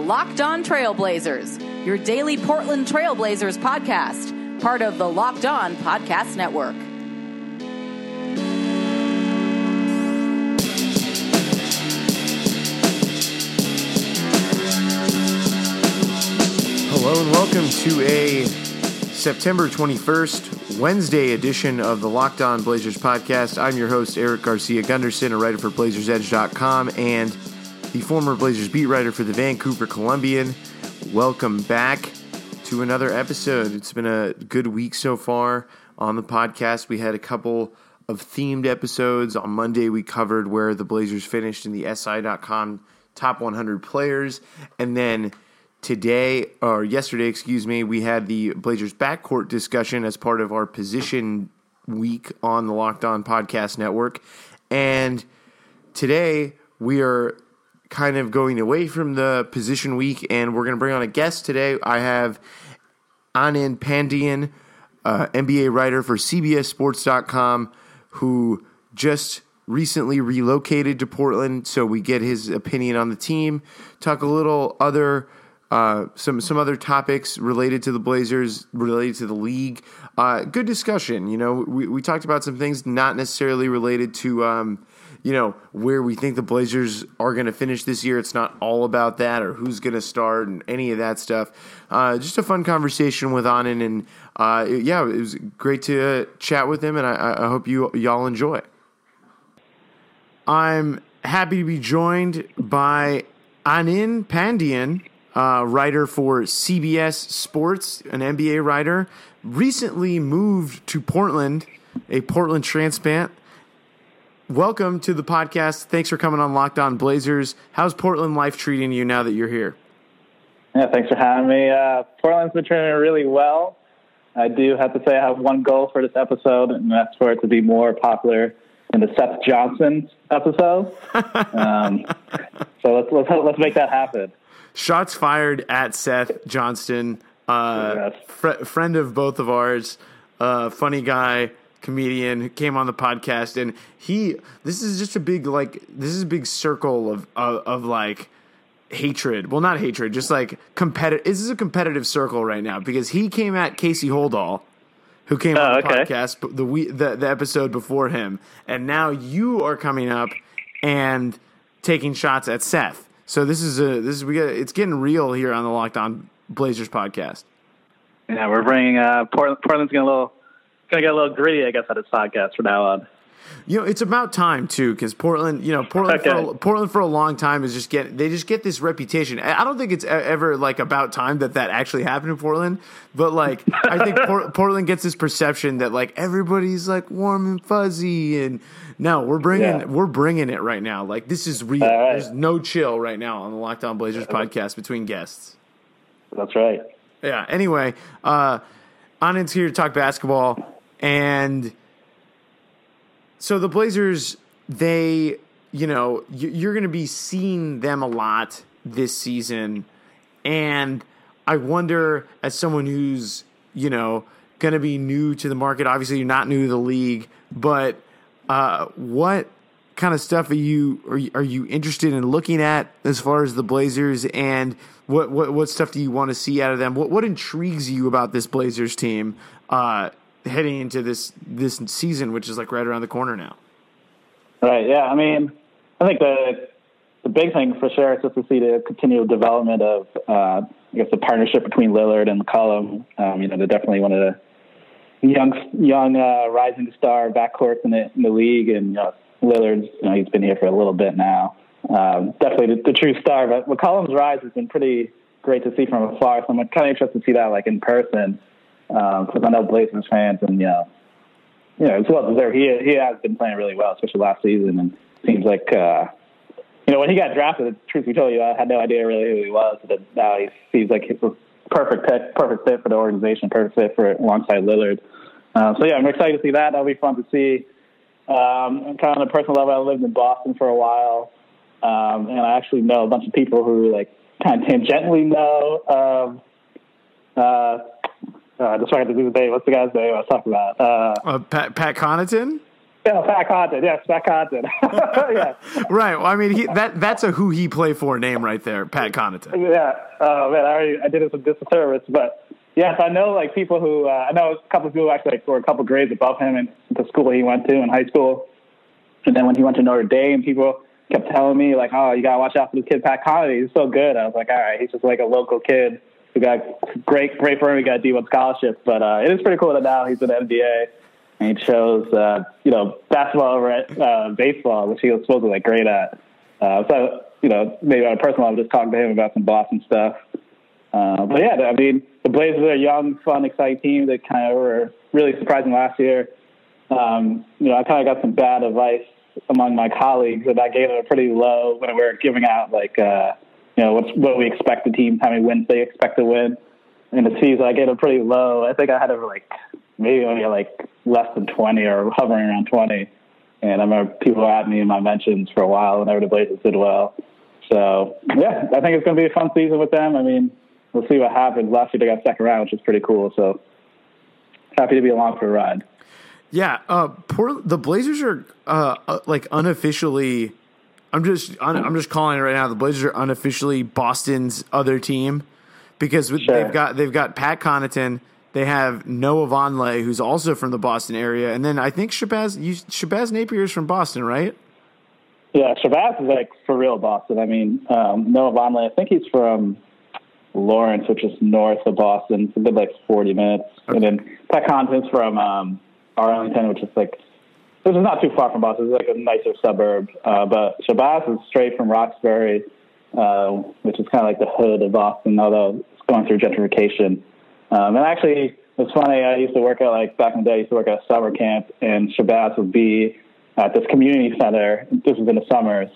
Locked On Trailblazers, your daily Portland Trailblazers podcast, part of the Locked On Podcast Network. Hello and welcome to a September 21st, Wednesday edition of the Locked On Blazers podcast. I'm your host, Eric Garcia Gundersen, a writer for BlazersEdge.com and the former Blazers beat writer for the Vancouver Columbian. Welcome back to another episode. It's been a good week so far on the podcast. We had a couple of themed episodes. On Monday, we covered where the Blazers finished in the SI.com top 100 players. And then today, or yesterday, excuse me, we had the Blazers backcourt discussion as part of our position week on the Locked On Podcast Network. And today, we are kind of going away from the position week, and we're going to bring on a guest today. I have Anand Pandian, uh, NBA writer for CBSSports.com, who just recently relocated to Portland. So we get his opinion on the team, talk a little other. Uh, some some other topics related to the Blazers, related to the league. Uh, good discussion. You know, we, we talked about some things not necessarily related to um, you know, where we think the Blazers are going to finish this year. It's not all about that or who's going to start and any of that stuff. Uh, just a fun conversation with Anand, and uh, yeah, it was great to uh, chat with him, and I, I hope you y'all enjoy. I'm happy to be joined by Anand Pandian, uh, writer for CBS Sports, an NBA writer, recently moved to Portland, a Portland transplant welcome to the podcast. Thanks for coming on Locked On Blazers. How's Portland life treating you now that you're here? Yeah, thanks for having me. Uh, Portland's been treating me really well. I do have to say I have one goal for this episode, and that's for it to be more popular than the Seth Johnson episode. um, so let's, let's let's make that happen. Shots fired at Seth Johnston, uh, yes. fr- friend of both of ours, uh, funny guy comedian who came on the podcast and he this is just a big like this is a big circle of of, of like hatred. Well not hatred just like competitive this is a competitive circle right now because he came at casey Holdahl who came oh, on the okay. podcast the, we, the the episode before him and now you are coming up and taking shots at seth. So this is a this is we got it's getting real here on the locked on blazers podcast. Yeah we're bringing uh portland portland's getting a little gonna get a little gritty, I guess, at his podcast from now on. You know, it's about time too, because Portland, you know, Portland, okay. for a, Portland for a long time is just get they just get this reputation. I don't think it's ever like about time that that actually happened in Portland, but like I think Portland gets this perception that like everybody's like warm and fuzzy, and no, we're bringing yeah. we're bringing it right now. Like this is real. Right. There's no chill right now on the Locked On Blazers podcast between guests. That's right. Yeah. Anyway, uh, Anand's here to talk basketball. And so the Blazers, they, you know, you're going to be seeing them a lot this season. And I wonder, as someone who's, you know, going to be new to the market, obviously you're not new to the league, but uh, what kind of stuff are you are you, are you interested in looking at as far as the Blazers and what what what stuff do you want to see out of them? What what intrigues you about this Blazers team uh, heading into this this season, which is like right around the corner now. Right. Yeah. I mean, I think the the big thing for sure is just to see the continual development of, uh, I guess, the partnership between Lillard and McCollum. Um, you know, they're definitely one of the young young uh, rising star backcourts in the in the league, and you know, Lillard's you know he's been here for a little bit now. Um, definitely the, the true star, but McCollum's rise has been pretty great to see from afar. So I'm kind of interested to see that like in person because um, I know Blazers fans and you know, you know, as well deserved. He he has been playing really well, especially last season, and seems like uh, you know when he got drafted. Truth be told, you, I had no idea really who he was, but now he seems like he's a perfect fit, perfect fit for the organization, perfect fit for alongside Lillard. Uh, so yeah, I'm excited to see that. That'll be fun to see. Um, kind of on a personal level, I lived in Boston for a while, um, and I actually know a bunch of people who like kind of tangentially know um, uh, uh, just trying to do the name. What's the guy's name I was talking about? Uh, uh, Pat, Pat Connaughton? Yeah, Pat Connaughton. Yes, Pat Connaughton. yeah. Right. Well, I mean, he, that that's a who he play for name right there, Pat Connaughton. Yeah. Oh man, I already I did it some disservice, but yes, I know like people who uh, I know a couple of people actually like, were a couple grades above him in the school he went to in high school, and then when he went to Notre Dame, people kept telling me like, "Oh, you gotta watch out for this kid, Pat Connaughton. He's so good." I was like, "All right, he's just like a local kid who got great, great him. He got a D1 scholarship, but uh, it is pretty cool that now he's an NBA." and he chose uh, you know basketball over at uh, baseball, which he was supposed to like great at. Uh, so you know maybe on a personal level, just talking to him about some Boston stuff. Uh, but yeah, I mean the Blazers are a young, fun, exciting team that kind of were really surprising last year. Um, you know, I kind of got some bad advice among my colleagues, and I gave them a pretty low when we were giving out like uh, you know what's, what we expect the team, how many wins they expect to win And the season. I gave a pretty low. I think I had it like maybe only like less than 20 or hovering around 20. And I remember people at me in my mentions for a while whenever the Blazers did well. So, yeah, I think it's going to be a fun season with them. I mean, we'll see what happens. Last year they got second round, which is pretty cool. So, happy to be along for a ride. Yeah, uh, poor, the Blazers are uh, uh, like unofficially. I'm just I'm just calling it right now. The Blazers are unofficially Boston's other team because sure. they've got they've got Pat Connaughton, they have Noah Vonleh, who's also from the Boston area, and then I think Shabazz you, Shabazz Napier is from Boston, right? Yeah, Shabazz is like for real Boston. I mean, um, Noah Vonleh, I think he's from Lawrence, which is north of Boston. It's a bit like forty minutes, okay. and then Pat Connaughton's from um, Arlington, which is like this is not too far from Boston. It's like a nicer suburb. Uh, but Shabazz is straight from Roxbury, uh, which is kind of like the hood of Boston, although it's going through gentrification. Um, and actually, it's funny. I used to work at like back in the day. I used to work at a summer camp, and Shabazz would be at this community center. This was in the summers.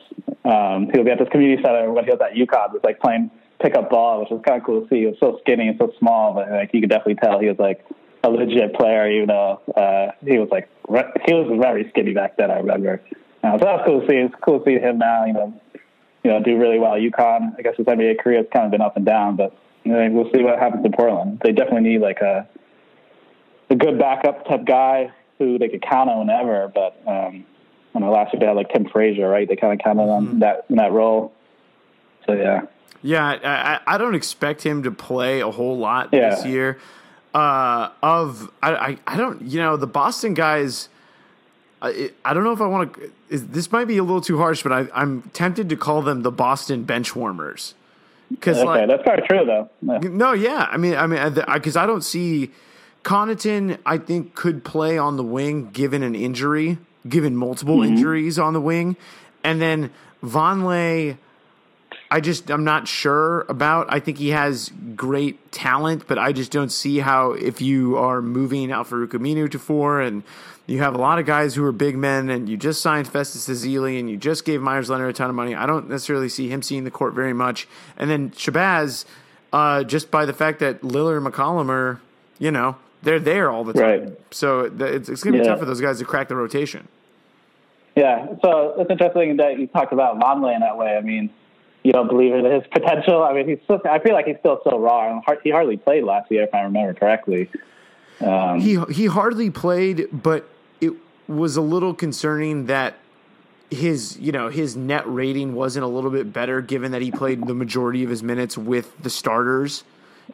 Um, he would be at this community center when he was at UConn, was like playing pickup ball, which was kind of cool to see. He was so skinny and so small, but like you could definitely tell he was like a legit player. Even though uh, he was like he was very skinny back then. I remember. Uh, so that was cool to see. It's cool to see him now. You know, you know, do really well. UConn. I guess his NBA career has kind of been up and down, but and we'll see what happens in Portland. They definitely need like a a good backup type guy who they could count on whenever. But um, I know last year they had like Tim Frazier, right? They kind of counted on mm-hmm. that in that role. So yeah. Yeah, I, I don't expect him to play a whole lot yeah. this year. Uh, of I, I, I don't you know the Boston guys. I, I don't know if I want to. This might be a little too harsh, but I, I'm tempted to call them the Boston bench warmers. Because okay, like, that's probably true though. Yeah. No, yeah, I mean, I mean, because I, I, don't see Connaughton. I think could play on the wing given an injury, given multiple mm-hmm. injuries on the wing, and then Vonleh. I just I'm not sure about. I think he has great talent, but I just don't see how if you are moving Al-Farouq Aminu to four and you have a lot of guys who are big men, and you just signed Festus Ezeli, and you just gave Meyers Leonard a ton of money. I don't necessarily see him seeing the court very much. And then Shabazz, uh, just by the fact that Lillard and McCollum are, you know, they're there all the time. Right. So it's, it's going to be yeah. tough for those guys to crack the rotation. Yeah. So it's interesting that you talked about Vonleh in that way. I mean, you don't believe in his potential. I mean, he's still, I feel like he's still so raw. He hardly played last year, if I remember correctly. Um, he he hardly played, but it was a little concerning that his you know his net rating wasn't a little bit better given that he played the majority of his minutes with the starters.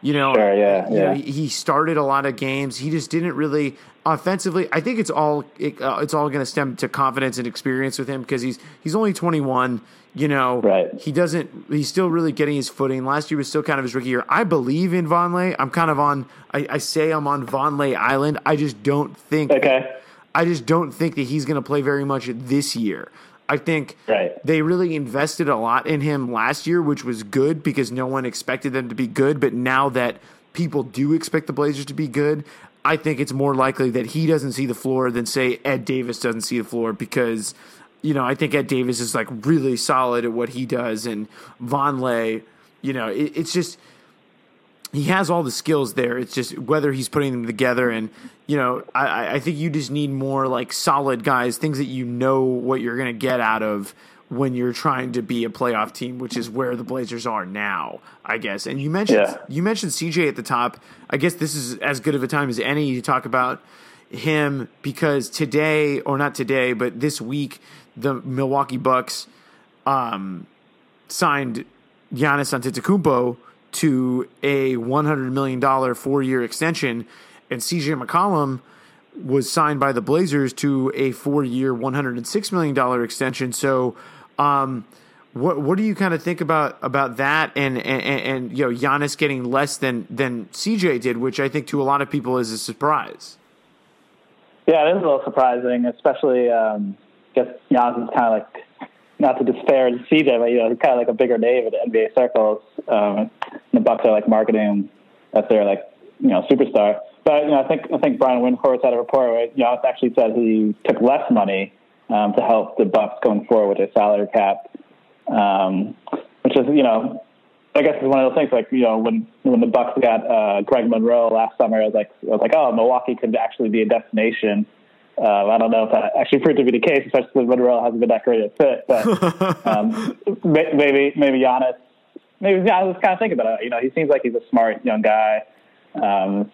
You know, sure, yeah, yeah. Know, he started a lot of games. He just didn't really offensively. I think it's all it, uh, it's all going to stem to confidence and experience with him because he's he's only 21. You know, right? He doesn't. He's still really getting his footing. Last year was still kind of his rookie year. I believe in Vonleh. I'm kind of on. I, I say I'm on Vonleh Island. I just don't think. Okay. I just don't think that he's going to play very much this year. I think right. they really invested a lot in him last year, which was good because no one expected them to be good. But now that people do expect the Blazers to be good, I think it's more likely that he doesn't see the floor than say Ed Davis doesn't see the floor because you know I think Ed Davis is like really solid at what he does, and Vonleh, you know, it, it's just he has all the skills there. It's just whether he's putting them together. And, you know, I, I think you just need more like solid guys, things that you know what you're going to get out of when you're trying to be a playoff team, which is where the Blazers are now, I guess. And you mentioned, yeah. you mentioned CJ at the top. I guess this is as good of a time as any to talk about, him because today, or not today, but this week, the Milwaukee Bucks um, signed Giannis Antetokounmpo to a $100 million four year extension, and CJ McCollum was signed by the Blazers to a four year, $106 million extension. So, um, what what do you kind of think about about that and, and and you know Giannis getting less than than CJ did, which I think to a lot of people is a surprise. Yeah, it is a little surprising, especially um, Guess is kind of like not to disparage CJ, but you know he's kind of like a bigger name in NBA circles. Um, the Bucks are like marketing that they're like you know superstar. But you know I think I think Brian Windhorst had a report where Giannis actually said he took less money um, to help the Bucks going forward with their salary cap um, which is you know I guess it's one of those things like you know when when the Bucks got uh, Greg Monroe last summer, I was like I was like oh Milwaukee could actually be a destination. Uh, I don't know if that actually proved to be the case, especially because Monroe hasn't been that great a fit. But um, maybe maybe Giannis maybe I was kind of thinking about it. You know, he seems like he's a smart young guy. Um,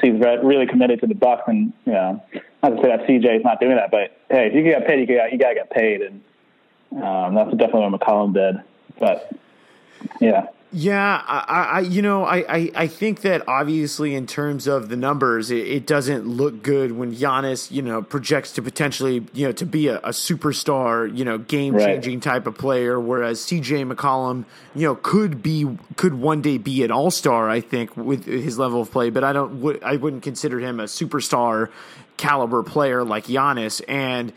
seems really committed to the Bucks, and you know, not to say that CJ is not doing that, but hey, if you get paid, you got you got to get paid, and um, that's definitely what McCollum did. But yeah. Yeah, I, I, you know, I, I, I think that obviously in terms of the numbers, it, it, doesn't look good when Giannis, you know, projects to potentially, you know, to be a, a superstar, you know, game changing right. type of player. Whereas CJ McCollum, you know, could be, could one day be an all star. I think with his level of play, but I don't, I wouldn't consider him a superstar caliber player like Giannis. And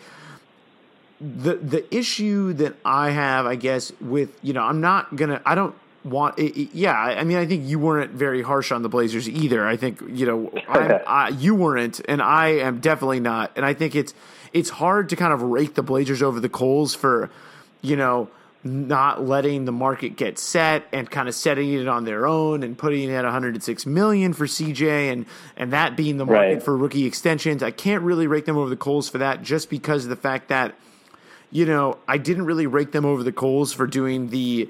the the issue that I have, I guess, with you know, I'm not gonna, I don't want, it, it, yeah, I mean, I think you weren't very harsh on the Blazers either. I think you know, I, you weren't, and I am definitely not. And I think it's it's hard to kind of rake the Blazers over the coals for, you know, not letting the market get set and kind of setting it on their own and putting it at 106 million for CJ and and that being the market right. for rookie extensions. I can't really rake them over the coals for that just because of the fact that you know, I didn't really rake them over the coals for doing the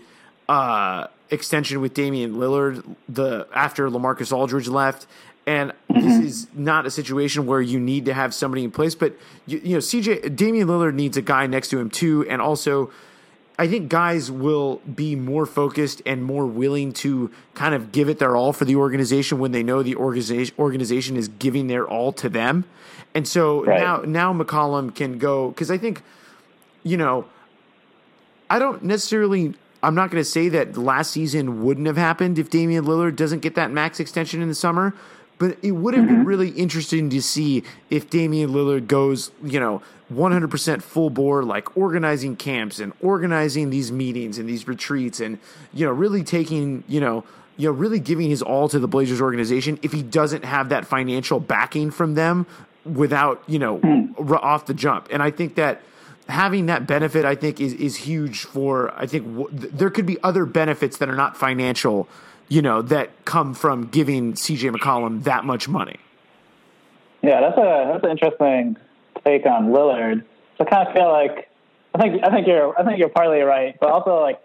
uh, extension with Damian Lillard the after LaMarcus Aldridge left. And mm-hmm. this is not a situation where you need to have somebody in place, but you, you know, CJ Damian Lillard needs a guy next to him too, and also I think guys will be more focused and more willing to kind of give it their all for the organization when they know the organization organization is giving their all to them. And so right. now now McCollum can go because I think you know, I don't necessarily. I'm not going to say that last season wouldn't have happened if Damian Lillard doesn't get that max extension in the summer, but it would have mm-hmm. been really interesting to see if Damian Lillard goes, you know, 100% full bore, like organizing camps and organizing these meetings and these retreats and, you know, really taking, you know, you know, really giving his all to the Blazers organization if he doesn't have that financial backing from them without, you know, mm. off the jump. And I think that having that benefit, I think, is is huge for. I think w- there could be other benefits that are not financial, you know, that come from giving CJ McCollum that much money. Yeah, that's a that's an interesting take on Lillard. So I kind of feel like I think I think you're I think you're partly right, but also like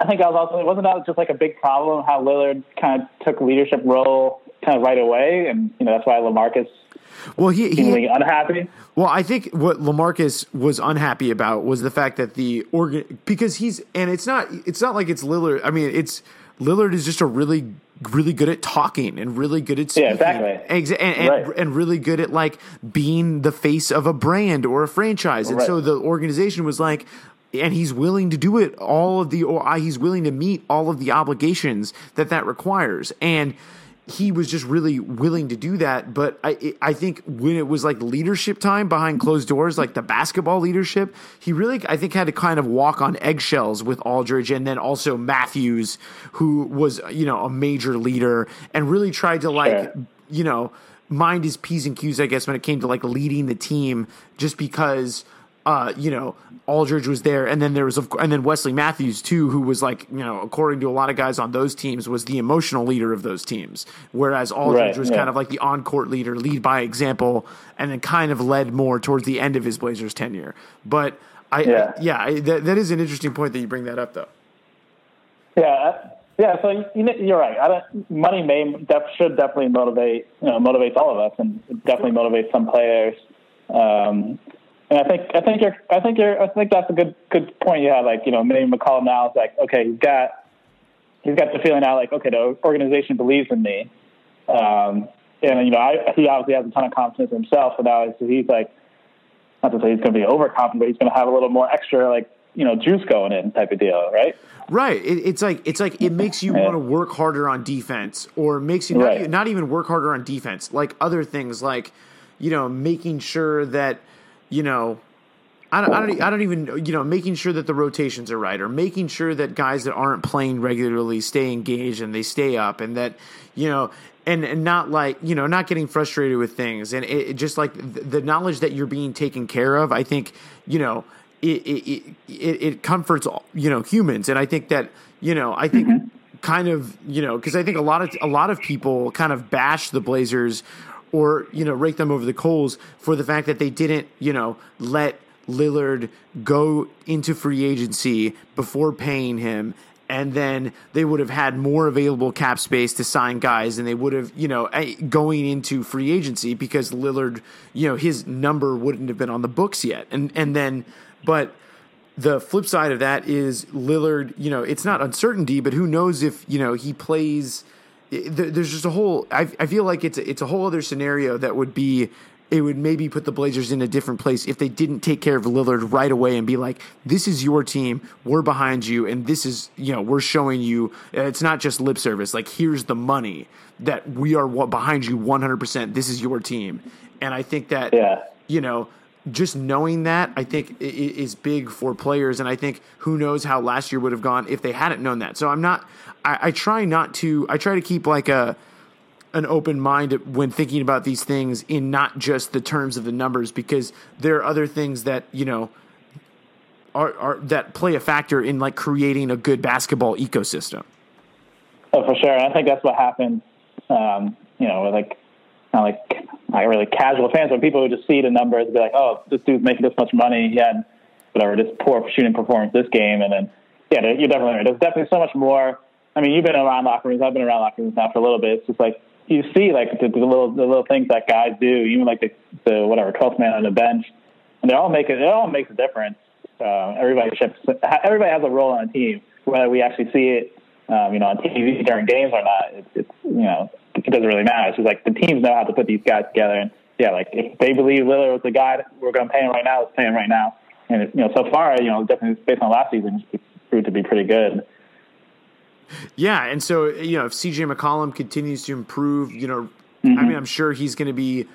I think I was also it wasn't that just like a big problem how Lillard kind of took leadership role kind of right away, and you know that's why Lamarcus well, he, he unhappy. Well, I think what Lamarcus was unhappy about was the fact that the organ because he's and it's not it's not like it's Lillard. I mean, it's Lillard is just a really really good at talking and really good at speaking. Yeah, exactly. And, and, right. and, really good at like being the face of a brand or a franchise. And right. so the organization was like, and he's willing to do it all of the, or uh, he's willing to meet all of the obligations that that requires. And he was just really willing to do that. But I, I think when it was like leadership time behind closed doors, like the basketball leadership, he really, I think, had to kind of walk on eggshells with Aldridge and then also Matthews, who was, you know, a major leader and really tried to like, you know, mind his P's and Q's, I guess, when it came to like leading the team just because uh, you know, Aldridge was there, and then there was, and then Wesley Matthews too, who was like, you know, according to a lot of guys on those teams, was the emotional leader of those teams, whereas Aldridge right, was yeah. kind of like the on-court leader, lead by example, and then kind of led more towards the end of his Blazers tenure. But I, yeah, I, yeah I, that, that is an interesting point that you bring that up, though. Yeah, Yeah, so you, you're right. I don't, money may def, should definitely motivate you know motivates all of us, and definitely motivates some players. Um, and I think I think you're I think you're I think that's a good good point you have. Like you know, maybe McCollum now is like okay, he's got he's got the feeling now like okay, the organization believes in me, um, and you know I, he obviously has a ton of confidence in himself. So now he's like not to say he's going to be overconfident, but he's going to have a little more extra like you know juice going in type of deal, right? Right. It, it's like it's like it makes you want to work harder on defense, or makes you not, right. not even work harder on defense, like other things, like you know making sure that you know. I don't, I don't. I don't even. You know, making sure that the rotations are right, or making sure that guys that aren't playing regularly stay engaged and they stay up, and that you know, and and not like you know, not getting frustrated with things, and it, it just like the, knowledge that you're being taken care of. I think you know it it, it, it comforts you know humans, and I think that you know I think mm-hmm. kind of you know because I think a lot of a lot of people kind of bash the Blazers or you know rake them over the coals for the fact that they didn't you know let Lillard go into free agency before paying him and then they would have had more available cap space to sign guys and they would have you know eh, going into free agency because Lillard you know his number wouldn't have been on the books yet and and then but the flip side of that is Lillard, you know, it's not uncertainty, but who knows if, you know, he plays. There's just a whole. I, I feel like it's a, it's a whole other scenario that would be. It would maybe put the Blazers in a different place if they didn't take care of Lillard right away and be like, "This is your team. We're behind you, and this is you know we're showing you. Uh, it's not just lip service. Like here's the money that we are behind you 100. percent This is your team." And I think that yeah. you know just knowing that I think is big for players, and I think who knows how last year would have gone if they hadn't known that. So I'm not. I, I try not to. I try to keep like a an open mind when thinking about these things in not just the terms of the numbers because there are other things that you know are, are that play a factor in like creating a good basketball ecosystem. Oh, for sure. And I think that's what happened. Um, you know, like not like not really casual fans, but people who just see the numbers and be like, oh, this dude's making this much money. He had whatever, this poor shooting performance this game. And then, yeah, you're definitely right. There's definitely so much more. I mean, you've been around locker rooms. I've been around locker rooms now for a little bit. It's just like you see like the, the little the little things that guys do, even like the, the whatever 12th man on the bench, and they all make it. It all makes a difference. Uh, everybody ships. Everybody has a role on a team, whether we actually see it, um, you know, on TV during games or not. It's, it's you know, it doesn't really matter. It's just like the teams know how to put these guys together. And yeah, like if they believe Lillard was the guy that we're going to pay him right now, let's pay him right now. And it, you know, so far, you know, definitely based on last season, it's proved to be pretty good. Yeah, and so you know, if CJ McCollum continues to improve, you know, mm-hmm. I mean, I'm sure he's going to be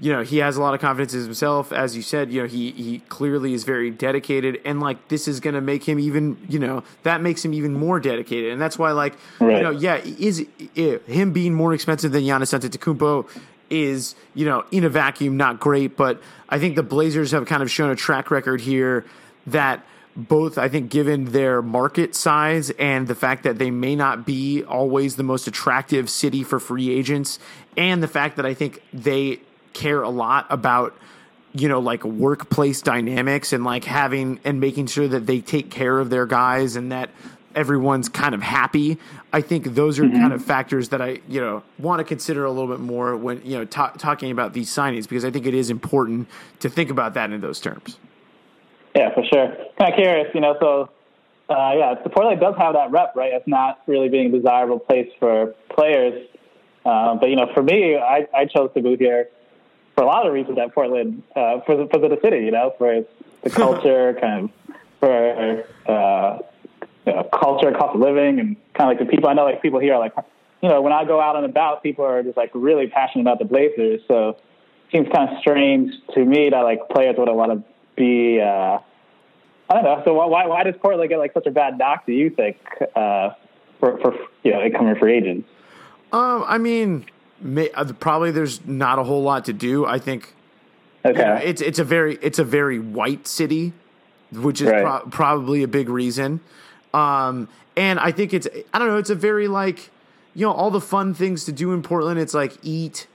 you know he has a lot of confidence in himself. As you said you know he he clearly is very dedicated and like this is going to make him even you know that makes him even more dedicated. And that's why like right. you know yeah is him being more expensive than Giannis Antetokounmpo is you know in a vacuum not great. But I think the Blazers have kind of shown a track record here that both I think given their market size and the fact that they may not be always the most attractive city for free agents and the fact that I think they care a lot about you know like workplace dynamics and like having and making sure that they take care of their guys and that everyone's kind of happy. I think those are mm-hmm. kind of factors that I, you know, want to consider a little bit more when, you know, ta- talking about these signings because I think it is important to think about that in those terms. Yeah, for sure. Kind of curious, you know, so uh, yeah, the Portland does have that rep, right? It's not really being a desirable place for players. Uh, but you know, for me, I, I chose to move here for a lot of reasons at Portland uh, for the, for the city, you know, for the culture, kind of for uh, you know, culture, cost of living, and kind of like the people. I know, like people here are like, you know, when I go out and about, people are just like really passionate about the Blazers. So it seems kind of strange to me that like players would want to be. Uh, I don't know. So why why does Portland get like such a bad knock? Do you think uh, for for you know incoming free agents? Um, I mean, may, uh, probably there's not a whole lot to do. I think okay. You know, it's it's a very it's a very white city, which is right. pro- probably a big reason. Um, and I think it's I don't know. It's a very like you know all the fun things to do in Portland. It's like eat,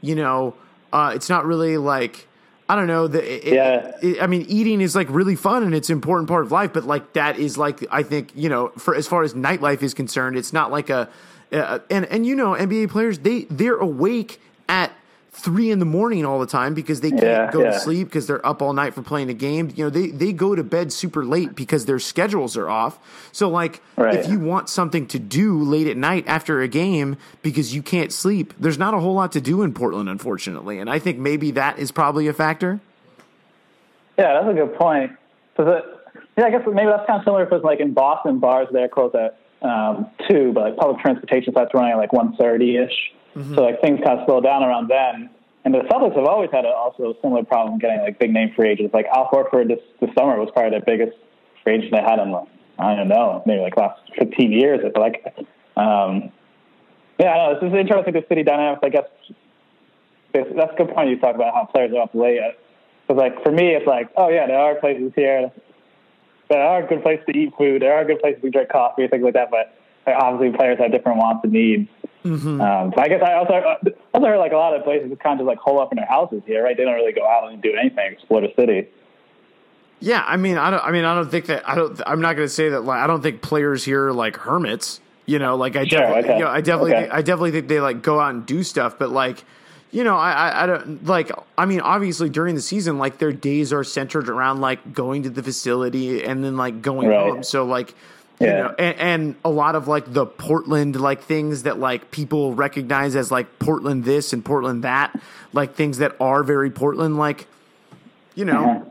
you know. Uh, it's not really like I don't know. The, it, Yeah. it- I mean, eating is like really fun and it's an important part of life, but like that is like I think you know for as far as nightlife is concerned, it's not like a uh, and and you know NBA players they they're awake at three in the morning all the time because they can't Yeah, go to sleep because they're up all night for playing a game. You know, they they go to bed super late because their schedules are off. So like Right. if you want something to do late at night after a game because you can't sleep, there's not a whole lot to do in Portland, unfortunately. And I think maybe that is probably a factor. Yeah, that's a good point. So yeah, I guess maybe that's kind of similar because like in Boston, bars there close at um, two, but like public transportation starts running at like one thirty ish. So like things kind of slow down around then. And the Celtics have always had a, also a similar problem getting like big name free agents. Like Al Horford this this summer was probably the biggest free agent they had in like, I don't know maybe like last fifteen years. It's like um, yeah, I know it's this is interesting. The city dynamics, I guess. That's a good point. You talk about how players are up late. Because like for me, it's like, oh yeah, there are places here. There are good places to eat food. There are good places to drink coffee, and things like that. But like, obviously, players have different wants and needs. Um, so I guess I also also heard like a lot of places just kind of just like hole up in their houses here, right? They don't really go out and do anything, explore the city. Yeah, I mean, I don't. I mean, I don't think that. I don't. I'm not going to say that. Like, I don't think players here are like hermits. You know, like I Sure, definitely, okay. you know, I definitely, Okay. think, I definitely think they like go out and do stuff. But like, you know, I, I, I don't like. I mean, obviously during the season, like their days are centered around like going to the facility and then like going Right. home. So like. You Yeah. know, and, and a lot of like the Portland like things that like people recognize as like Portland this and Portland that, like things that are very Portland, like you know, Uh-huh.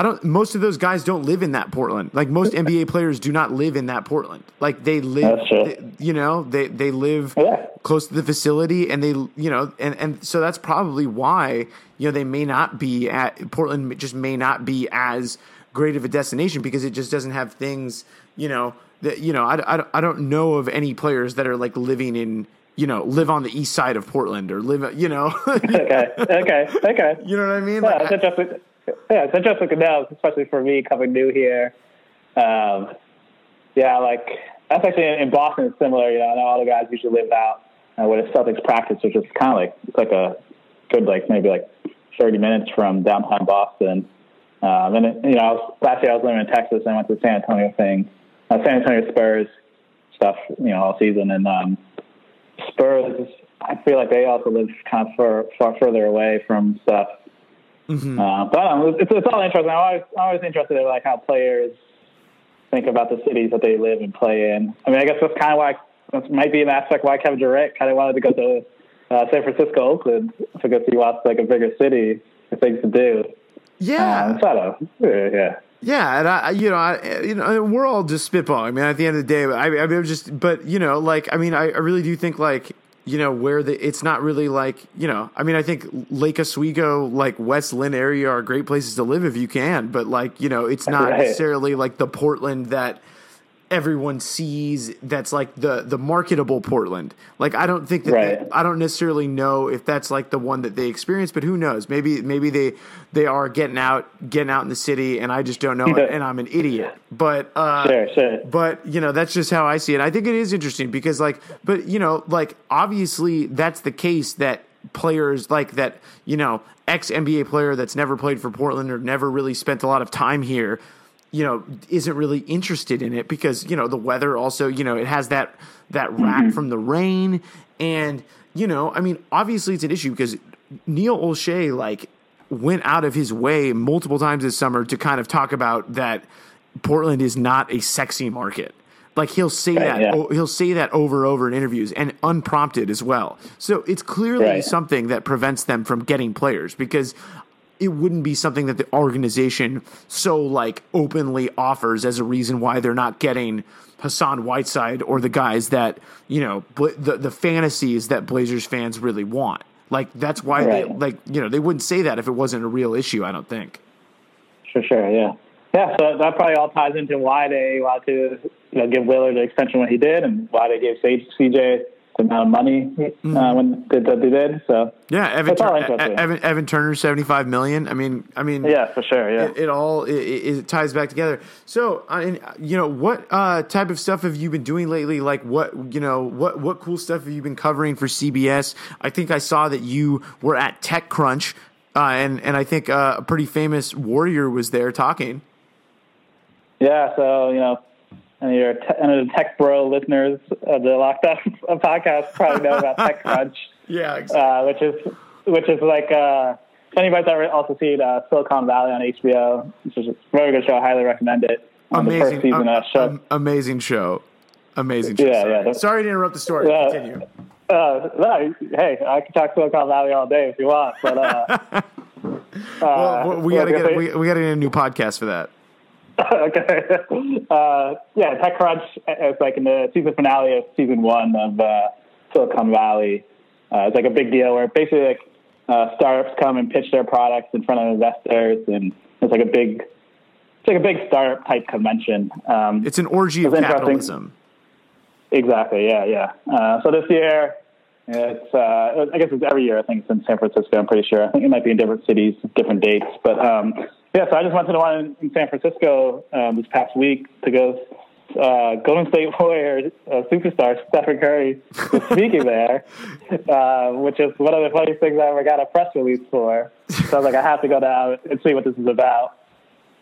I don't. Most of those guys don't live in that Portland. Like most NBA players do not live in that Portland. Like they live, That's they- you know, they they live Yeah. close to the facility, and they, you know, and and so that's probably why you know they may not be at Portland. Just may not be as great of a destination because it just doesn't have things. You know that you know. I, I, don't- I don't know of any players that are like living in. You know, live on the east side of Portland or live. You know, Okay, okay, okay. you know what I mean. Yeah, Like, interesting. Yeah, it's interesting to know, especially for me coming new here. Um, yeah, like that's actually in, in Boston. It's similar. You know, I know all the guys usually live out uh, where the Celtics practice, which is kind of like it's like a good like maybe like thirty minutes from downtown Boston. Um, and it, you know, I was, last year I was living in Texas. and I went to the San Antonio thing, uh, San Antonio Spurs stuff. You know, all season and um, Spurs. I feel like they also live kind of far, far further away from stuff. Uh, but I don't know, it's, it's all interesting. I'm always, I'm always interested in like how players think about the cities that they live and play in. I mean, I guess that's kind of why that might be an aspect why Kevin Durant kind of wanted to go to uh, San Francisco, Oakland, because he wants like a bigger city with things to do. yeah, Um, so I don't. Yeah. Yeah, and I, you know, I, you know, we're all just spitballing. I mean, at the end of the day, I, I mean, I'm just, but you know, like, I mean, I, I really do think, like, you know, where the, it's not really like, you know, I mean, I think Lake Oswego, like West Linn area, are great places to live if you can, but like, you know, it's not Right. necessarily like the Portland that everyone sees that's like the the marketable Portland. Like I don't think that Right. they- I don't necessarily know if that's like the one that they experience, but who knows? Maybe maybe they they are getting out getting out in the city and I just don't know Yeah. and I'm an idiot. But uh Sure, sure. but you know that's just how I see it. I think it is interesting because like but you know like obviously that's the case that players like that you know ex NBA player that's never played for Portland or never really spent a lot of time here you know isn't really interested in it because you know the weather also you know it has that that rap mm-hmm. from the rain and you know I mean obviously it's an issue because Neil Olshey like went out of his way multiple times this summer to kind of talk about that Portland is not a sexy market. Like he'll say Right, that yeah. o- he'll say that over and over in interviews and unprompted as well. So it's clearly Right. something that prevents them from getting players because it wouldn't be something that the organization so like openly offers as a reason why they're not getting Hassan Whiteside or the guys that you know bla- the the fantasies that Blazers fans really want. Like that's why they like you know they wouldn't say that if it wasn't a real issue. I don't think. For sure, yeah. Yeah, so that probably all ties into why they wanted to you know, give Lillard the extension when he did and why they gave CJ amount of money uh, when they, that they did. So, Yeah, Evan, Tur- Evan Evan Turner seventy five million. I mean, I mean, yeah, for sure, yeah. it, it all it, it, it ties back together. So, I mean, you know, what uh, type of stuff have you been doing lately? Like, what you know, what what cool stuff have you been covering for CBS? I think I saw that you were at TechCrunch uh, and and I think uh, a pretty famous warrior was there talking. Yeah, so you know, and your te- and the Tech Bro listeners of the Locked On podcast probably know about TechCrunch. Yeah, exactly. uh, which is which is like uh, if anybody's ever also seen uh, Silicon Valley on HBO, which is a very good show. I highly recommend it. The first season that show. am- amazing show, amazing show. Yeah, Sorry. yeah, Sorry to interrupt the story. Yeah. Continue. Uh, no, hey, I can talk Silicon Valley all day if you want, but uh, Well, we gotta get we, we gotta get a new podcast for that. okay. Uh, yeah, TechCrunch is like in the season finale of season one of uh, Silicon Valley. Uh, it's like a big deal where basically like uh, startups come and pitch their products in front of investors, and it's like a big, it's like a big startup type convention. Um, It's an orgy of It's interesting. capitalism. Exactly. Yeah, yeah. Uh, so this year, it's uh, I guess it's every year. I think it's in San Francisco. I'm pretty sure. I think it might be in different cities, different dates. But um, yeah, so I just went to the one in San Francisco um, this past week to go. Uh, Golden State Warriors uh, superstar Stephen Curry was speaking there, uh, which is one of the funniest things I ever got a press release for. So I was like, I have to go down and see what this is about.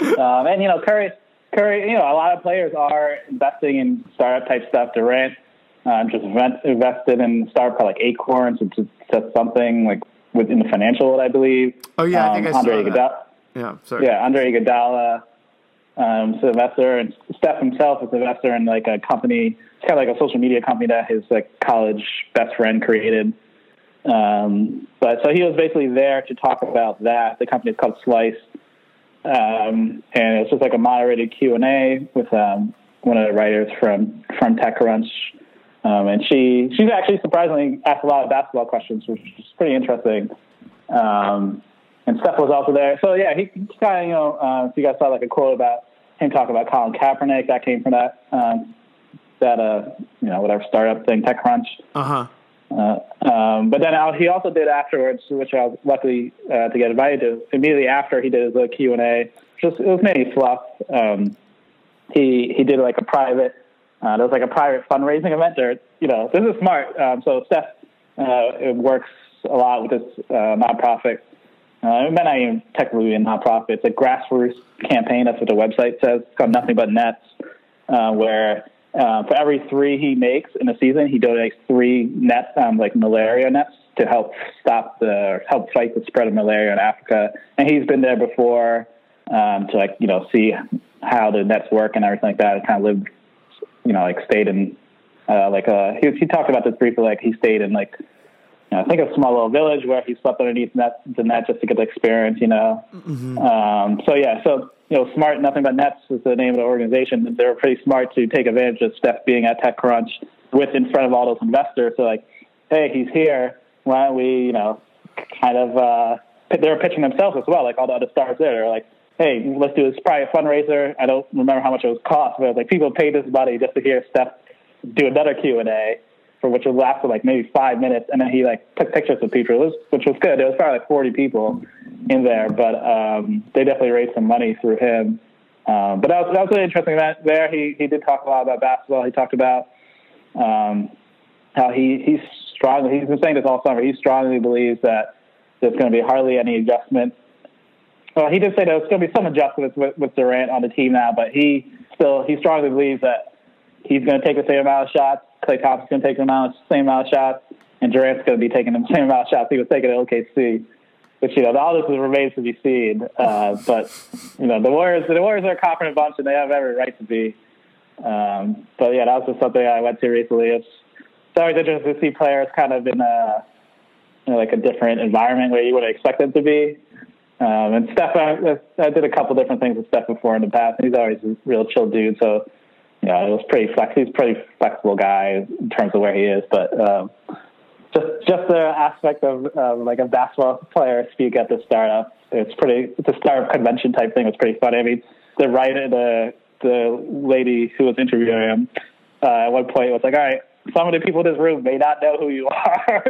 Um, and you know, Curry, Curry, you know, a lot of players are investing in startup type stuff. Durant um, just invested in startup called like Acorns, which is just something like within the financial world, I believe. Oh, yeah, I think I saw Andre that. Iguodala- Yeah, sorry. yeah, Andre Iguodala um, is and Steph himself is an investor in like a company. It's kind of like a social media company that his like college best friend created. Um, but so he was basically there to talk about that. The company is called Slyce, um, and it's just like a moderated Q and A with um, one of the writers from from TechCrunch. Um, and she she's actually surprisingly asked a lot of basketball questions, which is pretty interesting. Um, and Steph was also there. So yeah, he, he kind of you know, uh, if you guys saw like a quote about him talking about Colin Kaepernick, that came from that um, that uh you know whatever startup thing, TechCrunch. Uh huh. Uh, um, but then he also did afterwards, which I was lucky uh, to get invited to. Immediately after he did his little Q and A, just it was mainly fluff. Um, he he did like a private. Uh, there was like a private fundraising event there. You know, this is smart. Um, so Steph uh, it works a lot with this uh, nonprofit. Uh, may not even technically a nonprofit. It's a grassroots campaign. That's what the website says. It's called Nothing But Nets, uh, where uh, for every three he makes in a season, he donates three nets, um, like malaria nets to help stop the help fight the spread of malaria in Africa. And he's been there before um, to like you know see how the nets work and everything like that. And kind of lived, you know, like stayed in uh, like uh, he he talked about this briefly. Like he stayed in like you know, I think a small little village where he slept underneath net, the net just to get the experience, you know. Um, so yeah, so you know, smart. Nothing but nets is the name of the organization. They were pretty smart to take advantage of Steph being at TechCrunch with in front of all those investors. So like, hey, he's here. Why don't we, you know, kind of uh, they were pitching themselves as well. Like all the other stars there, they're like, hey, let's do this private fundraiser. I don't remember how much it was cost, but it was like people paid this money just to hear Steph do another Q and A for which would last for like maybe five minutes, and then he like took pictures of people, which was, which was good. There was probably like forty people in there, but um, they definitely raised some money through him. Um, but that was that was really interesting. That there, he he did talk a lot about basketball. He talked about um, how he he's strongly he's been saying this all summer. He strongly believes that there's going to be hardly any adjustment. Well, he did say there's going to be some adjustments with, with Durant on the team now, but he still he strongly believes that he's going to take the same amount of shots. Klay Thompson's going to take the amount, same amount of shots, and Durant's going to be taking the same amount of shots he was taking at OKC. Which you know, all this remains to be seen. Uh, but you know, the Warriors, the Warriors are a confident bunch, and they have every right to be. Um, but yeah, that was just something I went to recently. It's, it's always interesting to see players kind of in a you know, like a different environment where you wouldn't expect them to be. Um, and Steph, I, I did a couple different things with Steph before in the past. He's always a real chill dude, so yeah, it was pretty flex. He's a pretty flexible guy in terms of where he is, but um, just just the aspect of um, like a basketball player speak at the startup. It's pretty. It's a startup convention type thing. It's pretty funny. I mean, the writer, the the lady who was interviewing him, uh, at one point was like, "All right, some of the people in this room may not know who you are,"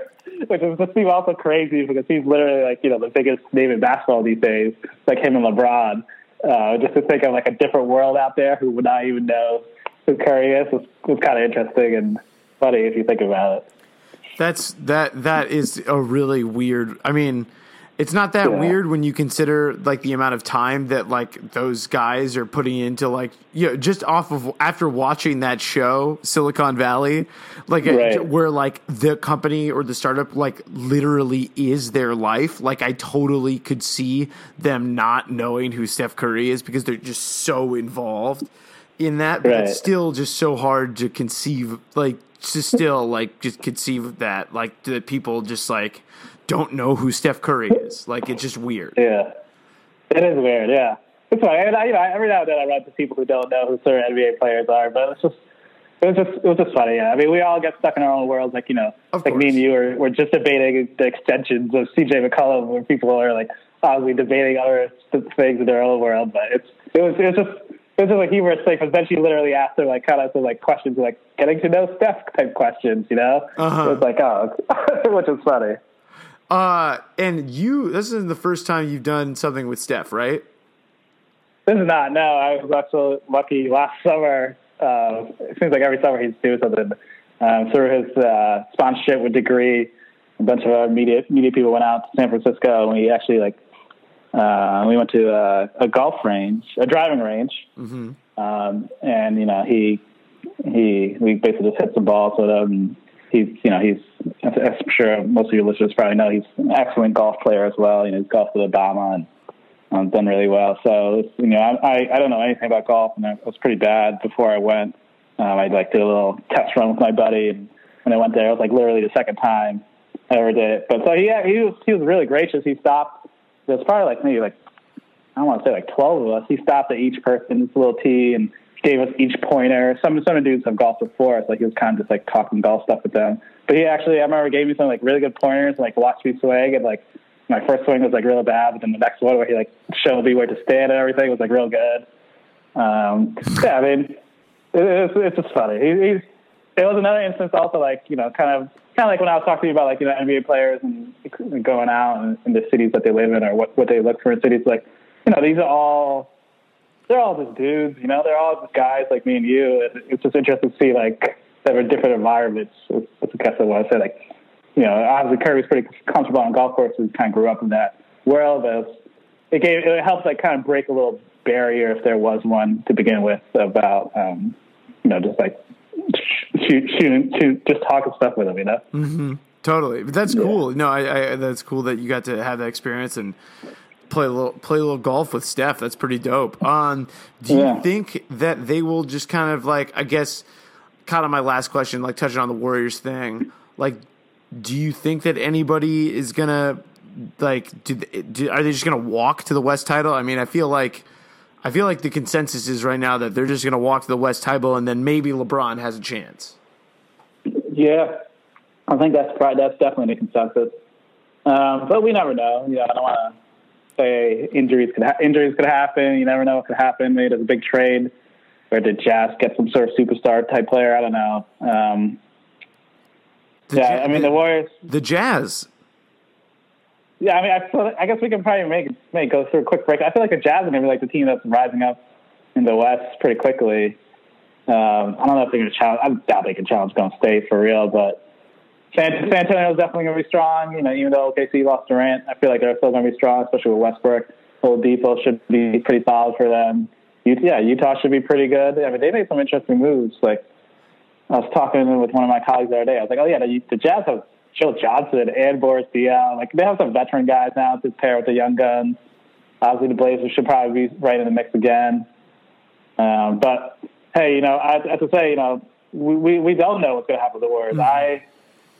which is just seem also crazy because he's literally like you know the biggest name in basketball these days, like him and LeBron. Uh, just to think of like a different world out there who would not even know who Curry is was, was kind of interesting and funny if you think about it. That's that that is a really weird. I mean, It's not that Yeah. weird when you consider like the amount of time that like those guys are putting into like you know just off of after watching that show Silicon Valley, like Right. where like the company or the startup like literally is their life. Like I totally could see them not knowing who Steph Curry is because they're just so involved in that. But it's still just so hard to conceive like to still like just conceive of that like that people just like don't know who Steph Curry is. Like it's just weird. Yeah, it is weird. Yeah, it's funny. And I, you know, every now and then I run into people who don't know who certain NBA players are, but it's just. It was just it was just funny. Yeah. I mean, we all get stuck in our own worlds. Like you know, Of like me and you are we're just debating the extensions of CJ McCollum, where people are like obviously debating other things in their own world. But it's it was it was just it is just a humorous thing because then she literally asked her like kind of some like questions like getting to know Steph type questions. You know, Uh-huh. it was like oh, which is funny. Uh and you this isn't the first time you've done something with Steph, right? This is not. No, I was actually lucky last summer. Uh, it seems like every summer he's doing something. Um, through his uh, sponsorship with Degree, a bunch of our media media people went out to San Francisco, and we actually like uh, we went to a, a golf range, a driving range, um, and you know he he we basically just hit some balls with him. And he's you know he's as I'm sure most of your listeners probably know he's an excellent golf player as well. You know he's golfed with Obama and um, done really well. So you know, I, I I don't know anything about golf, and I was pretty bad before I went. Um, I like did a little test run with my buddy, and when I went there, it was like literally the second time I ever did it. But so he he was he was really gracious. He stopped. There's probably like maybe like I don't want to say like twelve of us. He stopped at each person's little tee and gave us each pointer. Some some of the dudes have golfed before, so like he was kind of just like talking golf stuff with them. But he actually, I remember, gave me some like really good pointers and like watched me swing. And like my first swing was like real bad, but then the next one where he like showed me where to stand and everything was like real good. Um, yeah, I mean, it, it's it's just funny. He, he's it was another instance also like you know kind of kind of like when I was talking to you about like you know NBA players and going out and in the cities that they live in or what what they look for in cities like you know these are all they're all just dudes you know? They're all just guys like me and you. And it's just interesting to see like that are different environments that's that's I guess I say like you know obviously Curry's pretty comfortable on golf courses kind of grew up in that world as it gave it helps like kind of break a little barrier if there was one to begin with about um you know just like shoot, shooting, shoot, just talking stuff with him, you know. Totally. But that's cool. No, I, I that's cool that you got to have that experience and play a little play a little golf with Steph. That's pretty dope. Um do you Yeah. think that they will just kind of like I guess kind of my last question, like touching on the Warriors thing, like do you think that anybody is gonna like do, do are they just gonna walk to the West title? I mean, I feel like I feel like the consensus is right now that they're just gonna walk to the West title and then maybe LeBron has a chance. Yeah, I think that's probably, that's definitely the consensus. Um, but we never know. You know, I don't want to say injuries could ha- injuries could happen. You never know what could happen. Maybe there's a big trade, or did Jazz get some sort of superstar type player? I don't know. Um, yeah, I mean the Warriors. the Jazz. Yeah, I mean, I, feel, I guess we can probably make make go through a quick break. I feel like the Jazz are going to be like the team that's rising up in the West pretty quickly. Um, I don't know if they're going to challenge. I doubt they can challenge Golden State for real, but San, San Antonio is definitely going to be strong. You know, even though OKC lost Durant, I feel like they're still going to be strong, especially with Westbrook. Oladipo should be pretty solid for them. Yeah, Utah should be pretty good. I mean, they made some interesting moves. Like I was talking with one of my colleagues the other day. I was like, oh yeah, the, the Jazz have Joe Johnson and Boris Diaw. Like they have some veteran guys now to pair with the young guns. Obviously, the Blazers should probably be right in the mix again. Um, but hey, you know, I, I have to say, you know, we, we, we don't know what's going to happen with the Warriors. I,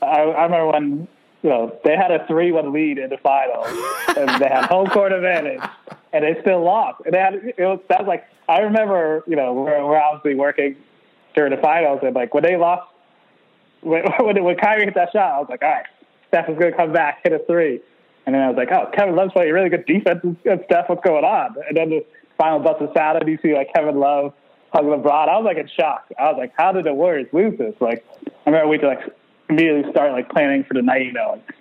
I I remember when you know they had a three-one lead in the finals, and they had home court advantage, and they still lost. And they had it was that was like I remember, you know, we're, we're obviously working during the finals, and like when they lost, when when, when Kyrie hit that shot, I was like, all right, Steph is going to come back, hit a three, and then I was like, oh, Kevin Love's playing really good defense, and Steph, what's going on? And then the final buzzer sounded, you see like Kevin Love hug LeBron. I was like in shock. I was like, how did the Warriors lose this? Like, I remember we like immediately start like planning for the night, you know, like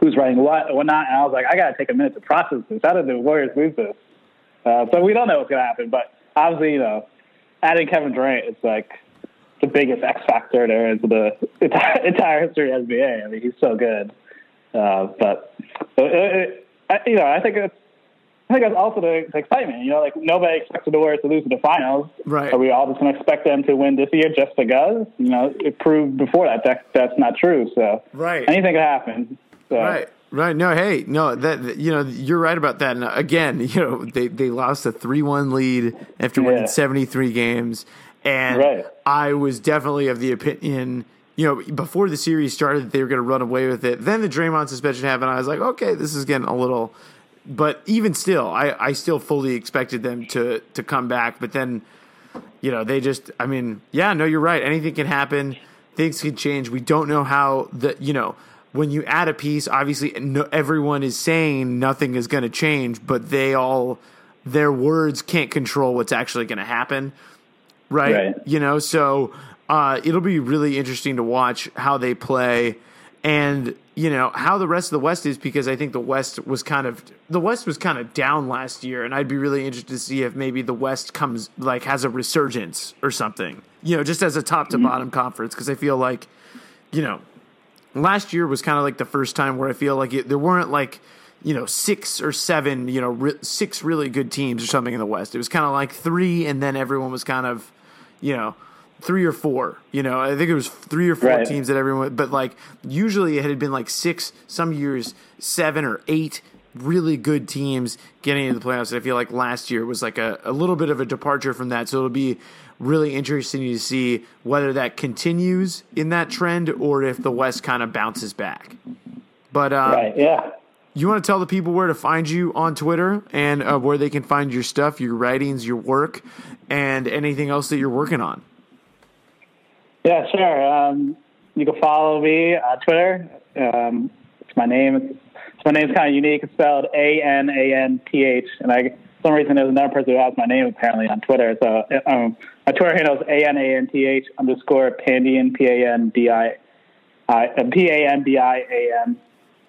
who's writing what and whatnot. And I was like, I got to take a minute to process this. How did the Warriors lose this? Uh, so we don't know what's going to happen, but obviously, you know, adding Kevin Durant it's like the biggest X factor there is in the entire, history of NBA. I mean, he's so good. Uh, but it, it, I, you know, I think it's. I think that's also the, the, excitement. You know, like nobody expected the Warriors to lose in the finals. Right. Are we all just going to expect them to win this year just because? You know, it proved before that that that's not true. So right, anything could happen. So. Right. Right. No, hey, no, that you know, you're right about that. And uh, again, you know, they they lost a three one lead after winning seventy three games, and right. I was definitely of the opinion, you know, before the series started, they were going to run away with it. Then the Draymond suspension happened. I was like, okay, this is getting a little, but even still, I I still fully expected them to to come back. But then, you know, they just, I mean, yeah, no, you're right. Anything can happen. Things can change. We don't know how the, you know when you add a piece, obviously no, everyone is saying nothing is going to change, but they all their words can't control what's actually going to happen, right? right? You know, so uh, it'll be really interesting to watch how they play and you know how the rest of the West is because I think the West was kind of the West was kind of down last year, and I'd be really interested to see if maybe the West comes like has a resurgence or something, you know, just as a top to mm-hmm. bottom conference because I feel like you know last year was kind of like the first time where I feel like it, there weren't like you know six or seven you know re- six really good teams or something in the West. It was kind of like three, and then everyone was kind of you know three or four. You know, I think it was three or four right. teams that everyone. But like usually it had been like six, some years seven or eight really good teams getting into the playoffs. And I feel like last year was like a, a little bit of a departure from that. So it'll be really interesting to see whether that continues in that trend or if the West kind of bounces back. But uh, right, yeah. You want to tell the people where to find you on Twitter and uh, where they can find your stuff, your writings, your work, and anything else that you're working on. Yeah, sure. Um, you can follow me on Twitter. Um, it's my name. It's, my name's kind of unique. It's spelled A N A N T H, and I some reason there's another person who has my name apparently on Twitter. So um, my Twitter handle is a n a n t h underscore Pandian p a n d i p a n d i a n.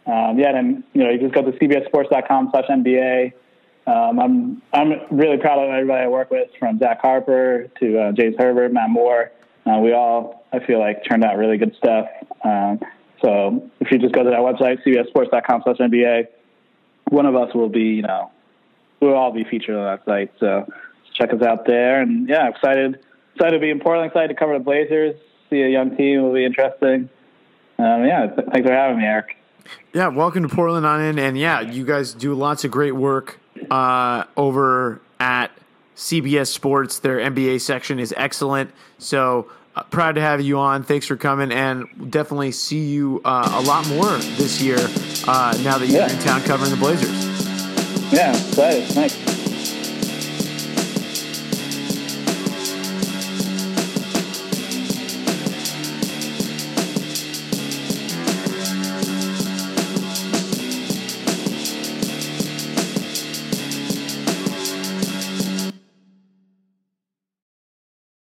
Um, yeah, and you know you just go to cbssports.com slash NBA. Um, I'm I'm really proud of everybody I work with, from Zach Harper to uh, James Herbert, Matt Moore. Uh, we all I feel like turned out really good stuff. Um, so if you just go to that website, cbssports.com slash NBA, one of us will be you know we'll all be featured on that site. So check us out there. And yeah, excited excited to be in Portland. Excited to cover the Blazers. See a young team will be interesting. Um, yeah, th- thanks for having me, Eric. Yeah, welcome to Portland on in, and yeah, you guys do lots of great work uh, over at CBS Sports. Their NBA section is excellent. So uh, proud to have you on. Thanks for coming, and definitely see you uh, a lot more this year. Uh, now that you're yeah. in town covering the Blazers. Yeah, excited. Thanks.